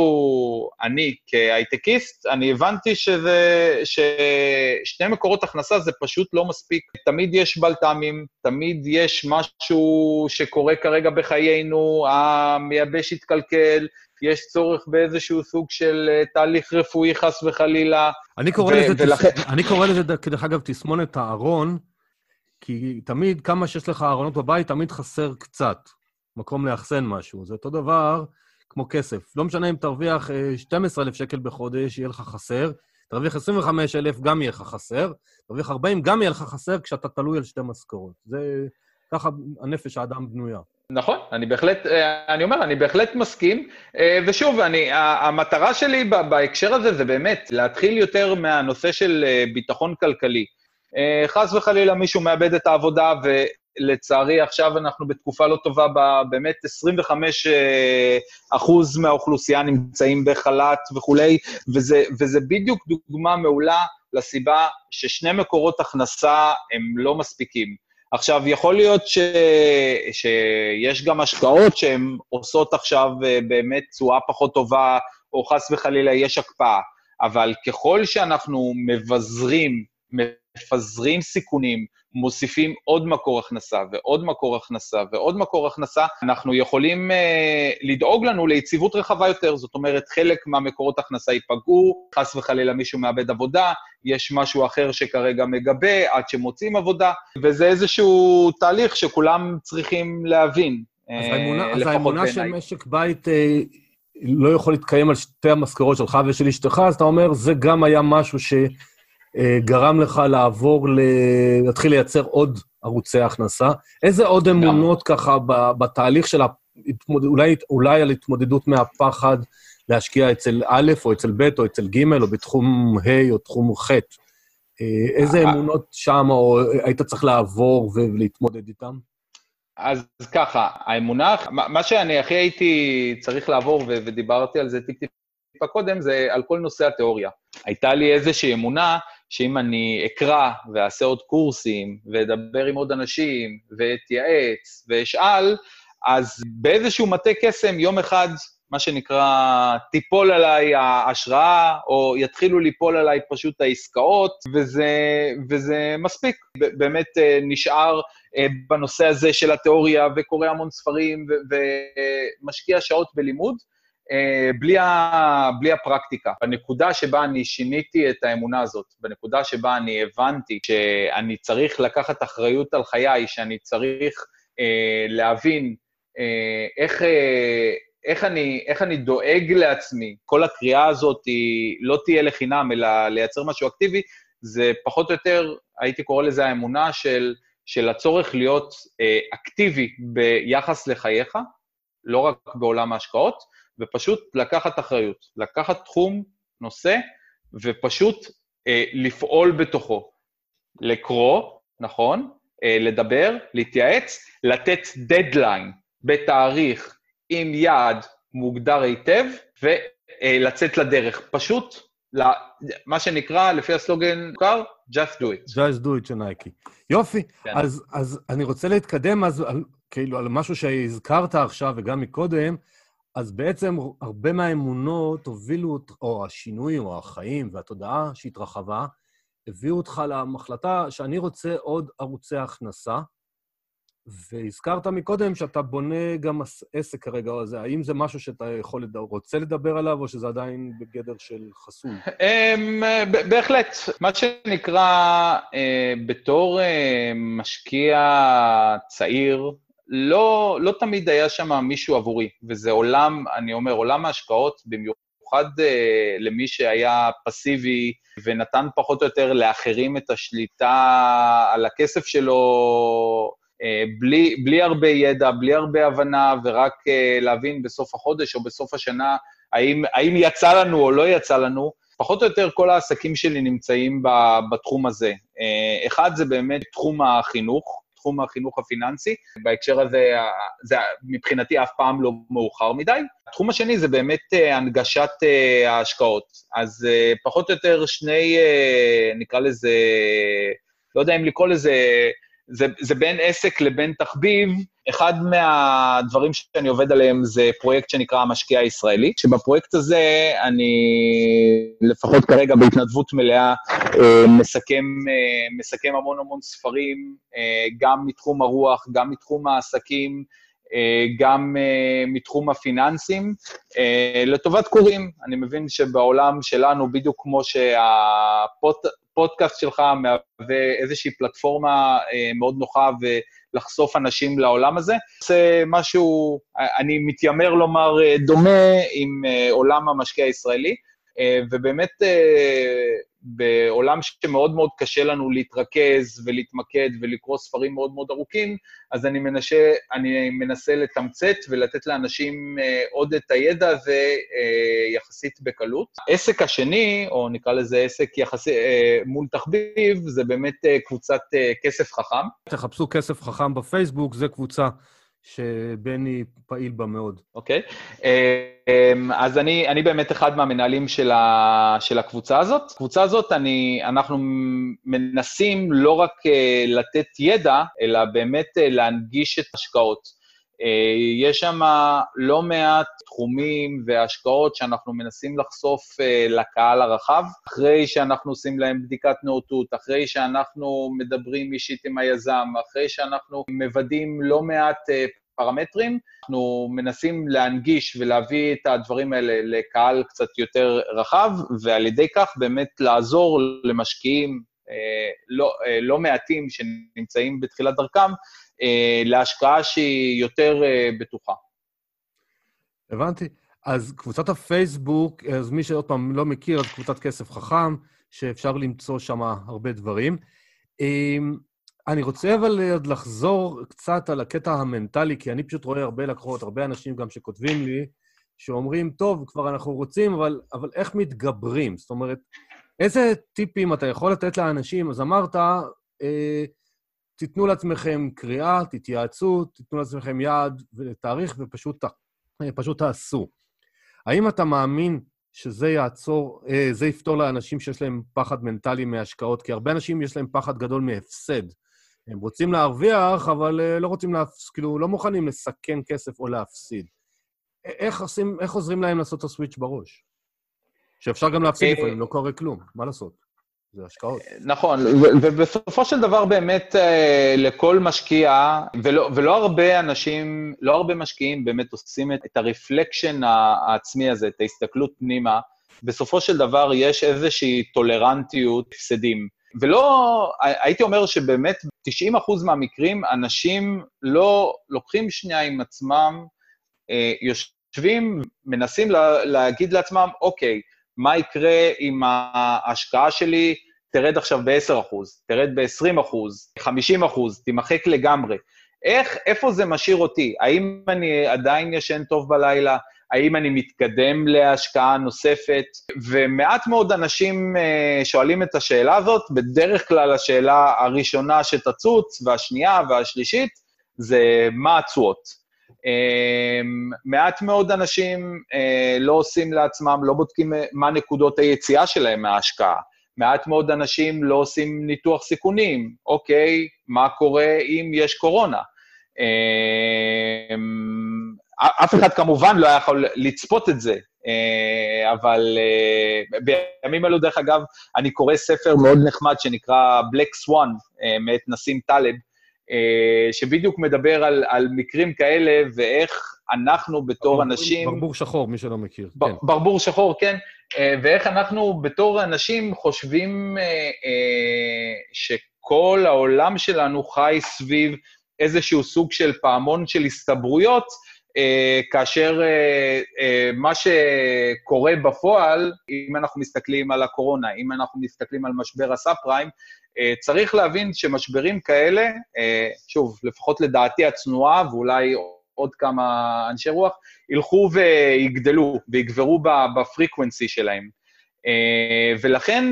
אני כהייטקיסט, אני הבנתי שזה, ששני מקורות הכנסה זה פשוט לא מספיק. תמיד יש בלת"מים, תמיד יש משהו שקורה כרגע בחיינו, המייבש התקלקל, יש צורך באיזשהו סוג של אה, תהליך רפואי, חס וחלילה. אני קורא, ו- לזה, ולכן... תס... אני קורא לזה, דרך אגב, תסמונת הארון, כי תמיד, כמה שיש לך ארונות בבית, תמיד חסר קצת מקום לאחסן משהו. זה אותו דבר כמו כסף. לא משנה אם תרוויח 12,000 אה, שקל בחודש, יהיה לך חסר. תרוויח 25,000, גם יהיה לך חסר. תרוויח 40, גם יהיה לך חסר כשאתה תלוי על שתי משכורות. זה... ככה הנפש האדם בנויה. נכון, אני בהחלט, אה, אני אומר, אני בהחלט מסכים. אה, ושוב, אני, המטרה שלי בהקשר הזה זה באמת להתחיל יותר מהנושא של אה, ביטחון כלכלי. חס וחלילה מישהו מאבד את העבודה, ולצערי עכשיו אנחנו בתקופה לא טובה, באמת 25 אחוז מהאוכלוסייה נמצאים בחל"ת וכולי, וזה, וזה בדיוק דוגמה מעולה לסיבה ששני מקורות הכנסה הם לא מספיקים. עכשיו, יכול להיות ש... שיש גם השקעות שהן עושות עכשיו אה, באמת תשואה פחות טובה, או חס וחלילה יש הקפאה, אבל ככל שאנחנו מבזרים, מפזרים סיכונים, מוסיפים עוד מקור הכנסה ועוד מקור הכנסה ועוד מקור הכנסה, אנחנו יכולים אה, לדאוג לנו ליציבות רחבה יותר. זאת אומרת, חלק מהמקורות הכנסה ייפגעו, חס וחלילה מישהו מאבד עבודה, יש משהו אחר שכרגע מגבה עד שמוצאים עבודה, וזה איזשהו תהליך שכולם צריכים להבין. אז אה, האמונה, אז האמונה של משק בית אה, לא יכול להתקיים על שתי המשכורות שלך ושל אשתך, אז אתה אומר, זה גם היה משהו ש... אה, גרם לך לעבור, ל... להתחיל לייצר עוד ערוצי הכנסה. איזה עוד אמונות ככה בתהליך של, ההתמוד... אולי, אולי על התמודדות מהפחד להשקיע אצל א', או אצל ב', או אצל ג', או בתחום ה', או תחום ח', אה, איזה אה, אמונות שם, או היית צריך לעבור ולהתמודד איתן? אז ככה, האמונה, מה שאני הכי הייתי צריך לעבור, ודיברתי על זה טיפ-טיפה קודם, זה על כל נושא התיאוריה. הייתה לי איזושהי אמונה שאם אני אקרא ואעשה עוד קורסים, ואדבר עם עוד אנשים, ואתייעץ, ואשאל, אז באיזשהו מטה קסם, יום אחד, מה שנקרא, תיפול עליי ההשראה, או יתחילו ליפול עליי פשוט העסקאות, וזה, וזה מספיק. באמת אה, נשאר אה, בנושא הזה של התיאוריה, וקורא המון ספרים, ומשקיע שעות בלימוד. אה, בלי, ה, בלי הפרקטיקה. בנקודה שבה אני שיניתי את האמונה הזאת, בנקודה שבה אני הבנתי שאני צריך לקחת אחריות על חיי, שאני צריך אה, להבין אה, איך, אה, איך, אני, איך אני דואג לעצמי, כל הקריאה הזאת היא לא תהיה לחינם, אלא לייצר משהו אקטיבי, זה פחות או יותר, הייתי קורא לזה האמונה של של הצורך להיות אה, אקטיבי ביחס לחייך, לא רק בעולם ההשקעות, ופשוט לקחת אחריות, לקחת תחום, נושא, ופשוט אה, לפעול בתוכו. לקרוא, נכון? אה, לדבר, להתייעץ, לתת דדליין בתאריך עם יעד מוגדר היטב, ולצאת לדרך. פשוט, מה שנקרא, לפי הסלוגן מוכר, just do it. just do it של נייקי. יופי, כן. אז, אז אני רוצה להתקדם אז על, כאילו על משהו שהזכרת עכשיו וגם מקודם, אז בעצם הרבה מהאמונות הובילו, או השינוי, או החיים והתודעה שהתרחבה, הביאו אותך להחלטה שאני רוצה עוד ערוצי הכנסה, והזכרת מקודם שאתה בונה גם עסק כרגע, אז האם זה משהו שאתה יכול. רוצה לדבר עליו, או שזה עדיין בגדר של חסוי? אמ, בהחלט. מה שנקרא, אה, בתור אה, משקיע צעיר, לא, לא תמיד היה שם מישהו עבורי, וזה עולם, אני אומר, עולם ההשקעות, במיוחד אה, למי שהיה פסיבי ונתן פחות או יותר לאחרים את השליטה על הכסף שלו, אה, בלי, בלי הרבה ידע, בלי הרבה הבנה, ורק אה, להבין בסוף החודש או בסוף השנה האם, האם יצא לנו או לא יצא לנו. פחות או יותר כל העסקים שלי נמצאים בתחום הזה. אה, אחד זה באמת תחום החינוך, תחום החינוך הפיננסי. בהקשר הזה, זה מבחינתי אף פעם לא מאוחר מדי. התחום השני זה באמת הנגשת ההשקעות. אז פחות או יותר שני, נקרא לזה, לא יודע אם לקרוא לזה זה, זה בין עסק לבין תחביב. אחד מהדברים שאני עובד עליהם זה פרויקט שנקרא המשקיע הישראלי, שבפרויקט הזה אני, לפחות כרגע בהתנדבות מלאה, אה, מסכם, אה, מסכם המון המון ספרים, אה, גם מתחום הרוח, גם מתחום העסקים, גם מתחום הפיננסים, לטובת קוראים. אני מבין שבעולם שלנו, בדיוק כמו שהפוט... הפודקאסט שלך מהווה איזושהי פלטפורמה מאוד נוחה ולחשוף אנשים לעולם הזה. זה משהו, אני מתיימר לומר, אה, דומה עם אה, עולם המשקיע הישראלי, ובאמת בעולם שמאוד מאוד קשה לנו להתרכז ולהתמקד ולקרוא ספרים מאוד מאוד ארוכים, אז אני מנסה, אני מנסה לתמצת ולתת לאנשים אה, עוד את הידע הזה אה, יחסית בקלות. העסק השני, או נקרא לזה עסק יחסי, אה, מול תחביב, זה באמת קבוצת כסף חכם. תחפשו כסף חכם בפייסבוק, זו קבוצה שבני פעיל בה מאוד. אוקיי. Okay. אמ, אז אני, אני באמת אחד מהמנהלים של, ה, של הקבוצה הזאת. הקבוצה הזאת, אני, אנחנו מנסים לא רק uh, לתת ידע, אלא באמת uh, להנגיש את ההשקעות. Uh, יש שם לא מעט תחומים והשקעות שאנחנו מנסים לחשוף uh, לקהל הרחב, אחרי שאנחנו עושים להם בדיקת נאותות, אחרי שאנחנו מדברים אישית עם היזם, אחרי שאנחנו מוודאים לא מעט uh, פרמטרים, אנחנו מנסים להנגיש ולהביא את הדברים האלה לקהל קצת יותר רחב, ועל ידי כך באמת לעזור למשקיעים אה, לא, אה, לא מעטים שנמצאים בתחילת דרכם, אה, להשקעה שהיא יותר אה, בטוחה. הבנתי. אז קבוצת הפייסבוק, אז מי שעוד פעם לא מכיר, אז קבוצת כסף חכם, שאפשר למצוא שם הרבה דברים. אה, אני רוצה אבל עוד לחזור קצת על הקטע המנטלי, כי אני פשוט רואה הרבה לקוחות, הרבה אנשים גם שכותבים לי, שאומרים, טוב, כבר אנחנו רוצים, אבל, אבל איך מתגברים? זאת אומרת, איזה טיפים אתה יכול לתת לאנשים? אז אמרת, אה, תיתנו לעצמכם קריאה, תתייעצו, תיתנו לעצמכם יעד ותאריך ופשוט אה, פשוט תעשו. האם אתה מאמין שזה יעצור, אה, זה יפתור לאנשים שיש להם פחד מנטלי מהשקעות? כי הרבה אנשים יש להם פחד גדול מהפסד. הם רוצים להרוויח, אבל אה, לא רוצים להפס... כאילו, לא מוכנים לסכן כסף או להפסיד. איך, עושים, איך עוזרים להם לעשות את הסוויץ' בראש? שאפשר גם להפסיד לפעמים, לא קורה כלום, מה לעשות? זה השקעות. נכון, ובסופו של דבר באמת אה, לכל משקיע, ולא, ולא הרבה אנשים, לא הרבה משקיעים באמת עושים את הרפלקשן העצמי הזה, את ההסתכלות פנימה, בסופו של דבר יש איזושהי טולרנטיות הפסדים. ולא, הייתי אומר שבאמת 90 אחוז מהמקרים, אנשים לא לוקחים שנייה עם עצמם, אה, יושבים, מנסים לה, להגיד לעצמם, אוקיי, מה יקרה אם ההשקעה שלי תרד עכשיו ב-10%, תרד ב-20%, 50%, תימחק לגמרי. איך, איפה זה משאיר אותי? האם אני עדיין ישן טוב בלילה? האם אני מתקדם להשקעה נוספת? ומעט מאוד אנשים uh, שואלים את השאלה הזאת, בדרך כלל השאלה הראשונה שתצוץ, והשנייה והשלישית, זה מה התשואות. Uh, מעט מאוד אנשים uh, לא עושים לעצמם, לא בודקים מה נקודות היציאה שלהם מההשקעה. מעט מאוד אנשים לא עושים ניתוח סיכונים. אוקיי, מה קורה אם יש קורונה? אמ, אף אחד כמובן לא היה יכול לצפות את זה, אה, אבל אה, בימים אלו, דרך אגב, אני קורא ספר מאוד נחמד שנקרא Black Swan, אה, מאת נסים טלב, שבדיוק מדבר על, על מקרים כאלה ואיך אנחנו בתור ברבור, אנשים... ברבור שחור, מי שלא מכיר, ב, כן. ברבור שחור, כן. ואיך אנחנו בתור אנשים חושבים שכל העולם שלנו חי סביב איזשהו סוג של פעמון של הסתברויות, אה, כאשר אה, אה, מה שקורה בפועל, אם אנחנו מסתכלים על הקורונה, אם אנחנו מסתכלים על משבר הסאב פריים, אה, צריך להבין שמשברים כאלה, אה, שוב, לפחות לדעתי הצנועה, ואולי עוד כמה אנשי רוח, ילכו ויגדלו ויגברו בפריקוונסי שלהם. אה, ולכן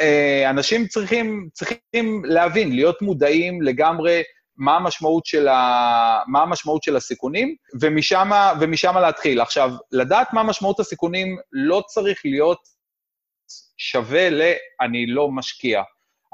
אה, אנשים צריכים, צריכים להבין, להיות מודעים לגמרי מה המשמעות של, ה... מה המשמעות של הסיכונים, ומשם, ומשם להתחיל. עכשיו, לדעת מה משמעות הסיכונים לא צריך להיות שווה ל- אני לא משקיע.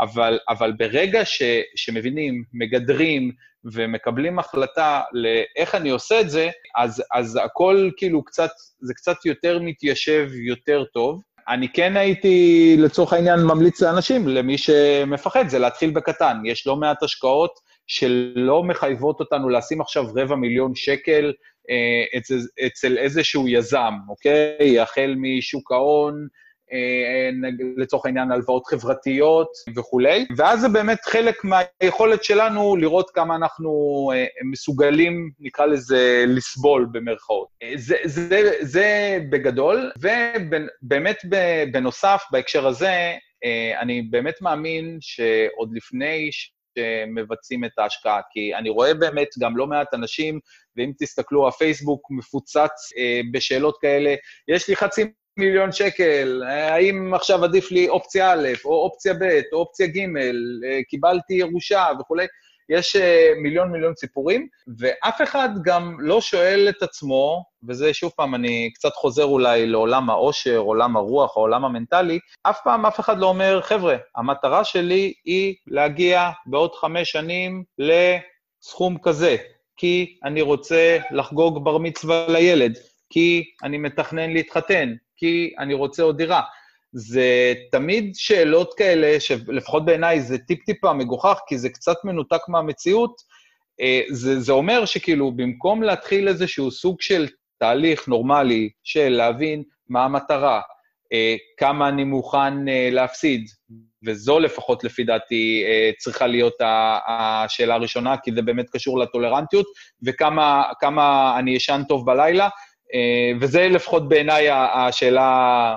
אבל, אבל ברגע ש, שמבינים, מגדרים ומקבלים החלטה לאיך אני עושה את זה, אז, אז הכל כאילו קצת, זה קצת יותר מתיישב יותר טוב. אני כן הייתי, לצורך העניין, ממליץ לאנשים, למי שמפחד, זה להתחיל בקטן. יש לא מעט השקעות שלא מחייבות אותנו לשים עכשיו רבע מיליון שקל אה, אצל, אצל איזשהו יזם, אוקיי? החל משוק ההון, אה, לצורך העניין הלוואות חברתיות וכולי, ואז זה באמת חלק מהיכולת שלנו לראות כמה אנחנו אה, מסוגלים, נקרא לזה, לסבול במרכאות. אה, זה, זה, זה בגדול, ובאמת בנוסף, בהקשר הזה, אני באמת מאמין שעוד לפני שמבצעים את ההשקעה, כי אני רואה באמת גם לא מעט אנשים, ואם תסתכלו, הפייסבוק מפוצץ אה, בשאלות כאלה, יש לי חצי מיליון שקל, האם עכשיו עדיף לי אופציה א', או אופציה ב', או אופציה ג', אה, קיבלתי ירושה וכולי, יש אה, מיליון מיליון סיפורים, ואף אחד גם לא שואל את עצמו, וזה שוב פעם, אני קצת חוזר אולי לעולם העושר, עולם הרוח, העולם המנטלי, אף פעם אף אחד לא אומר, חבר'ה, המטרה שלי היא להגיע בעוד חמש שנים לסכום כזה, כי אני רוצה לחגוג בר מצווה לילד, כי אני מתכנן להתחתן, כי אני רוצה עוד דירה. זה תמיד שאלות כאלה, שלפחות בעיניי זה טיפ-טיפה מגוחך, כי זה קצת מנותק מהמציאות. אה, זה, זה אומר שכאילו, במקום להתחיל איזשהו סוג של תהליך נורמלי של להבין מה המטרה, אה, כמה אני מוכן אה, להפסיד, וזו לפחות לפי דעתי צריכה להיות השאלה הראשונה, כי זה באמת קשור לטולרנטיות, וכמה אני אשן טוב בלילה, וזה לפחות בעיניי השאלה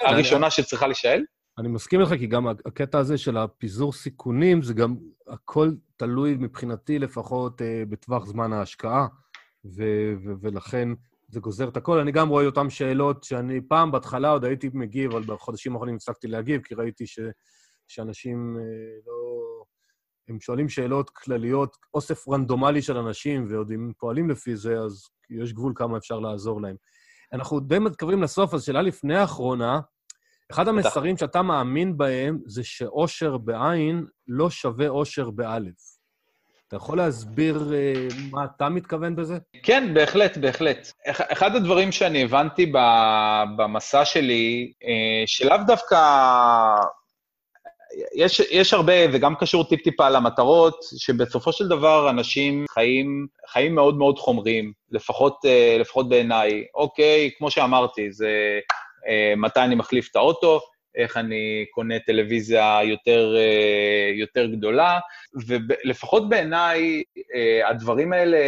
הראשונה שצריכה להישאל? אני מסכים איתך, כי גם הקטע הזה של הפיזור סיכונים, זה גם הכל תלוי מבחינתי לפחות אה, בטווח זמן ההשקעה, ו- ו- ולכן זה גוזר את הכל. אני גם רואה אותן שאלות שאני פעם, בהתחלה עוד הייתי מגיב, אבל בחודשים האחרונים הפסקתי להגיב, כי ראיתי ש- שאנשים אה, לא... הם שואלים שאלות כלליות, אוסף רנדומלי של אנשים, ועוד אם פועלים לפי זה, אז יש גבול כמה אפשר לעזור להם. אנחנו די מתקרבים לסוף, אז שאלה לפני האחרונה, אחד המסרים שאתה מאמין בהם זה שאושר בעין לא שווה אושר באלף. אתה יכול להסביר uh, מה אתה מתכוון בזה? כן, בהחלט, בהחלט. אחד הדברים שאני הבנתי במסע שלי, uh, שלאו דווקא יש, יש הרבה, וגם קשור טיפ-טיפה למטרות, שבסופו של דבר אנשים חיים, חיים מאוד מאוד חומריים, לפחות, אה, לפחות בעיניי. אוקיי, כמו שאמרתי, זה אה, מתי אני מחליף את האוטו, איך אני קונה טלוויזיה יותר, אה, יותר גדולה, ולפחות בעיניי, הדברים האלה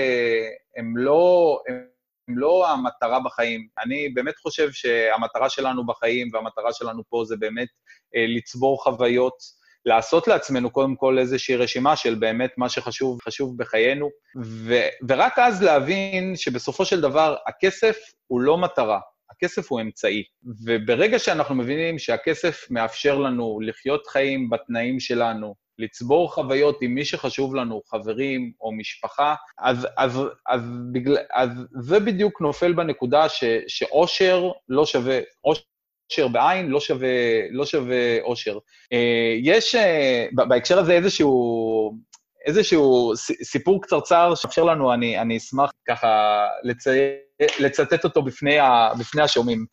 הם לא, הם לא המטרה בחיים. אני באמת חושב שהמטרה שלנו בחיים והמטרה שלנו פה זה באמת אה, לצבור חוויות, לעשות לעצמנו קודם כל איזושהי רשימה של באמת מה שחשוב חשוב בחיינו, ו, ורק אז להבין שבסופו של דבר הכסף הוא לא מטרה, הכסף הוא אמצעי. וברגע שאנחנו מבינים שהכסף מאפשר לנו לחיות חיים בתנאים שלנו, לצבור חוויות עם מי שחשוב לנו, חברים או משפחה, אז, אז, אז, בגלל, אז זה בדיוק נופל בנקודה ש, שאושר לא שווה, אושר בעין לא שווה, לא שווה אושר. אה, יש אה, בהקשר הזה איזשהו, איזשהו סיפור קצרצר שאפשר לנו, אני, אני אשמח ככה לציין. לצטט אותו בפני, ה, בפני השומעים.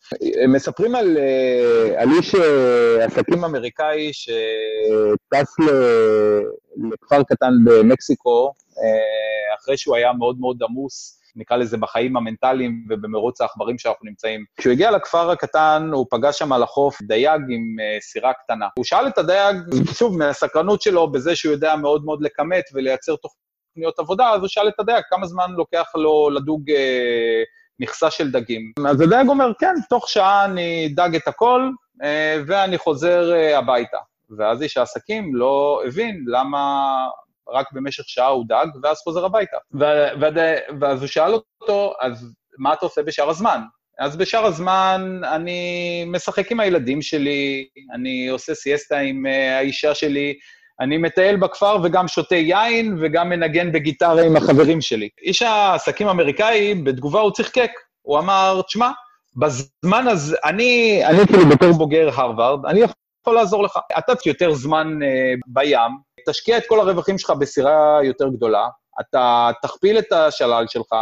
הם מספרים על, אה, על איש אה, עסקים אמריקאי שטס לכפר קטן במקסיקו, אה, אחרי שהוא היה מאוד מאוד עמוס, נקרא לזה בחיים המנטליים ובמרוץ העכברים שאנחנו נמצאים. כשהוא הגיע לכפר הקטן, הוא פגש שם על החוף דייג עם סירה קטנה. הוא שאל את הדייג, שוב, מהסקרנות שלו, בזה שהוא יודע מאוד מאוד לכמת ולייצר תוכניות עבודה, אז הוא שאל את הדייג כמה זמן לוקח לו לדוג אה, מכסה של דגים. אז הדייג אומר, כן, תוך שעה אני דג את הכל, אה, ואני חוזר הביתה. ואז איש העסקים לא הבין למה רק במשך שעה הוא דג, ואז חוזר הביתה. ואז הוא שאל אותו, אז מה אתה עושה בשאר הזמן? אז בשאר הזמן אני משחק עם הילדים שלי, אני עושה סיאסטה עם אה, האישה שלי, אני מטייל בכפר וגם שותה יין וגם מנגן בגיטרה עם החברים שלי. איש העסקים האמריקאי, בתגובה הוא צחקק. הוא אמר, תשמע, בזמן הזה, אני, אני כאילו בתור בוגר הרווארד, אני יכול לעזור לך. אתה יותר זמן uh, בים, תשקיע את כל הרווחים שלך בסירה יותר גדולה, אתה תכפיל את השלל שלך,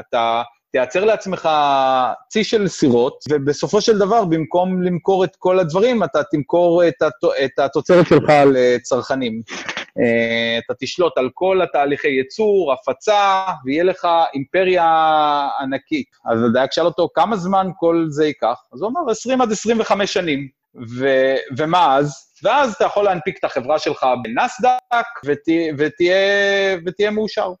אתה תייצר לעצמך צי של סירות, ובסופו של דבר, במקום למכור את כל הדברים, אתה תמכור את, הת... את התוצרת שלך לצרכנים. אה, אתה תשלוט על כל התהליכי ייצור, הפצה, ויהיה לך אימפריה ענקית. אז הדייג שאל אותו, כמה זמן כל זה ייקח? אז הוא אמר, 20 עד 25 שנים. ו... ומה אז? ואז אתה יכול להנפיק את החברה שלך בנסדק ותהיה, ותהיה, ותהיה מאושר.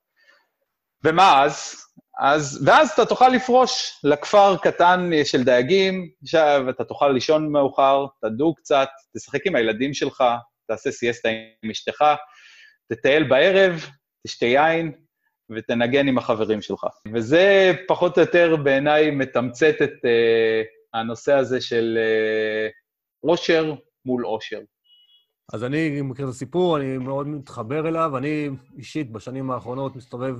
ומה אז? אז, ואז אתה תוכל לפרוש לכפר קטן של דייגים, עכשיו אתה תוכל לישון מאוחר, תדעו קצת, תשחק עם הילדים שלך, תעשה סיאסטה עם אשתך, תטייל בערב, תשתה יין ותנגן עם החברים שלך. וזה פחות או יותר בעיניי מתמצת את uh, הנושא הזה של uh, עושר מול עושר. אז אני מכיר את הסיפור, אני מאוד מתחבר אליו. אני אישית בשנים האחרונות מסתובב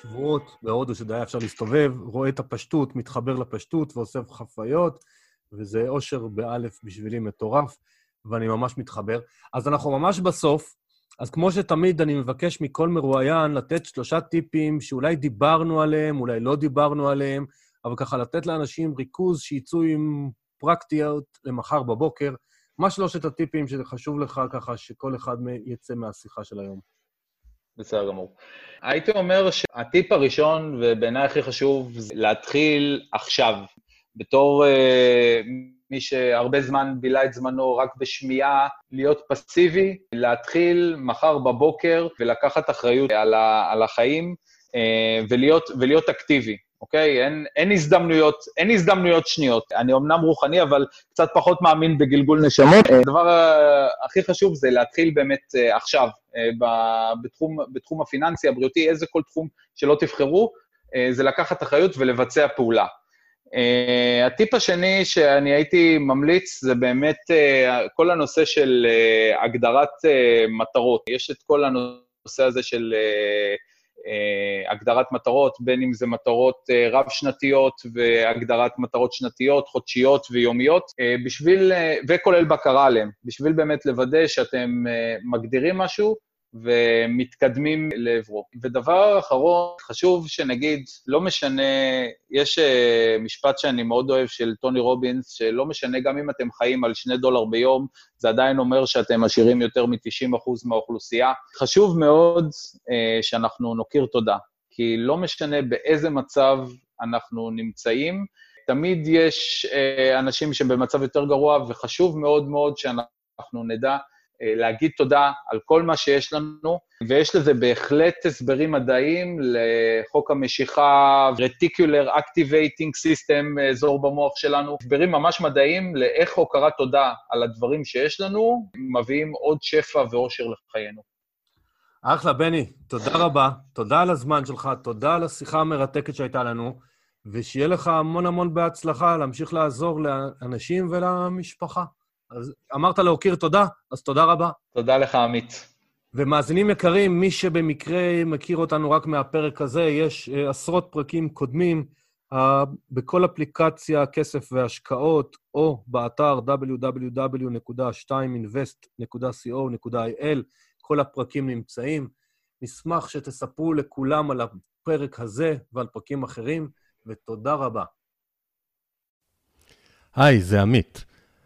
שבועות בהודו, שזה היה אפשר להסתובב, רואה את הפשטות, מתחבר לפשטות ואוסף חוויות, וזה אושר באלף בשבילי מטורף, ואני ממש מתחבר. אז אנחנו ממש בסוף, אז כמו שתמיד, אני מבקש מכל מרואיין לתת שלושה טיפים שאולי דיברנו עליהם, אולי לא דיברנו עליהם, אבל ככה לתת לאנשים ריכוז שיצאו עם פרקטיות למחר בבוקר. מה שלושת הטיפים שחשוב לך ככה שכל אחד יצא מהשיחה של היום? בסדר גמור. הייתי אומר שהטיפ הראשון, ובעיניי הכי חשוב, זה להתחיל עכשיו. בתור uh, מי שהרבה זמן בילה את זמנו רק בשמיעה, להיות פסיבי, להתחיל מחר בבוקר ולקחת אחריות על, ה, על החיים uh, ולהיות, ולהיות אקטיבי. אוקיי? אין, אין הזדמנויות, אין הזדמנויות שניות. אני אמנם רוחני, אבל קצת פחות מאמין בגלגול נשמות. הדבר הכי חשוב זה להתחיל באמת אה, עכשיו, אה, בתחום, בתחום הפיננסי, הבריאותי, איזה כל תחום שלא תבחרו, אה, זה לקחת אחריות ולבצע פעולה. הטיפ השני שאני הייתי ממליץ זה באמת כל הנושא של הגדרת מטרות. יש את כל הנושא הזה של אה, הגדרת מטרות, בין אם זה מטרות אה, רב-שנתיות והגדרת מטרות שנתיות, חודשיות ויומיות, אה, בשביל, וכולל בקרה עליהן, בשביל באמת לוודא שאתם מגדירים משהו ומתקדמים לעברו. ודבר אחרון, חשוב שנגיד, לא משנה, יש uh, משפט שאני מאוד אוהב של טוני רובינס, שלא משנה גם אם אתם חיים על שני דולר ביום, זה עדיין אומר שאתם עשירים יותר מ-90% מהאוכלוסייה. חשוב מאוד uh, שאנחנו נכיר תודה, כי לא משנה באיזה מצב אנחנו נמצאים, תמיד יש uh, אנשים שבמצב יותר גרוע, וחשוב מאוד מאוד שאנחנו נדע אה, להגיד תודה על כל מה שיש לנו, ויש לזה בהחלט הסברים מדעיים לחוק המשיכה, Reticular Activating System, אזור במוח שלנו, הסברים ממש מדעיים לאיך הוקרת תודה על הדברים שיש לנו, מביאים עוד שפע ואושר לחיינו. אחלה, בני, תודה רבה. תודה על הזמן שלך, תודה על השיחה המרתקת שהייתה לנו, ושיהיה לך המון המון בהצלחה להמשיך לעזור לאנשים ולמשפחה. אז אמרת להוקיר תודה, אז תודה רבה. תודה לך, עמית. ומאזינים יקרים, מי שבמקרה מכיר אותנו רק מהפרק הזה, יש uh, עשרות פרקים קודמים uh, בכל אפליקציה כסף והשקעות, או באתר www.2invest.co.il, כל הפרקים נמצאים. נשמח שתספרו לכולם על הפרק הזה ועל פרקים אחרים, ותודה רבה. היי, זה עמית.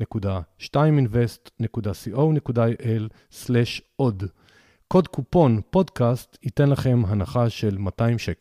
www.2invest.co.il/עוד. קוד קופון פודקאסט ייתן לכם הנחה של 200 שקל.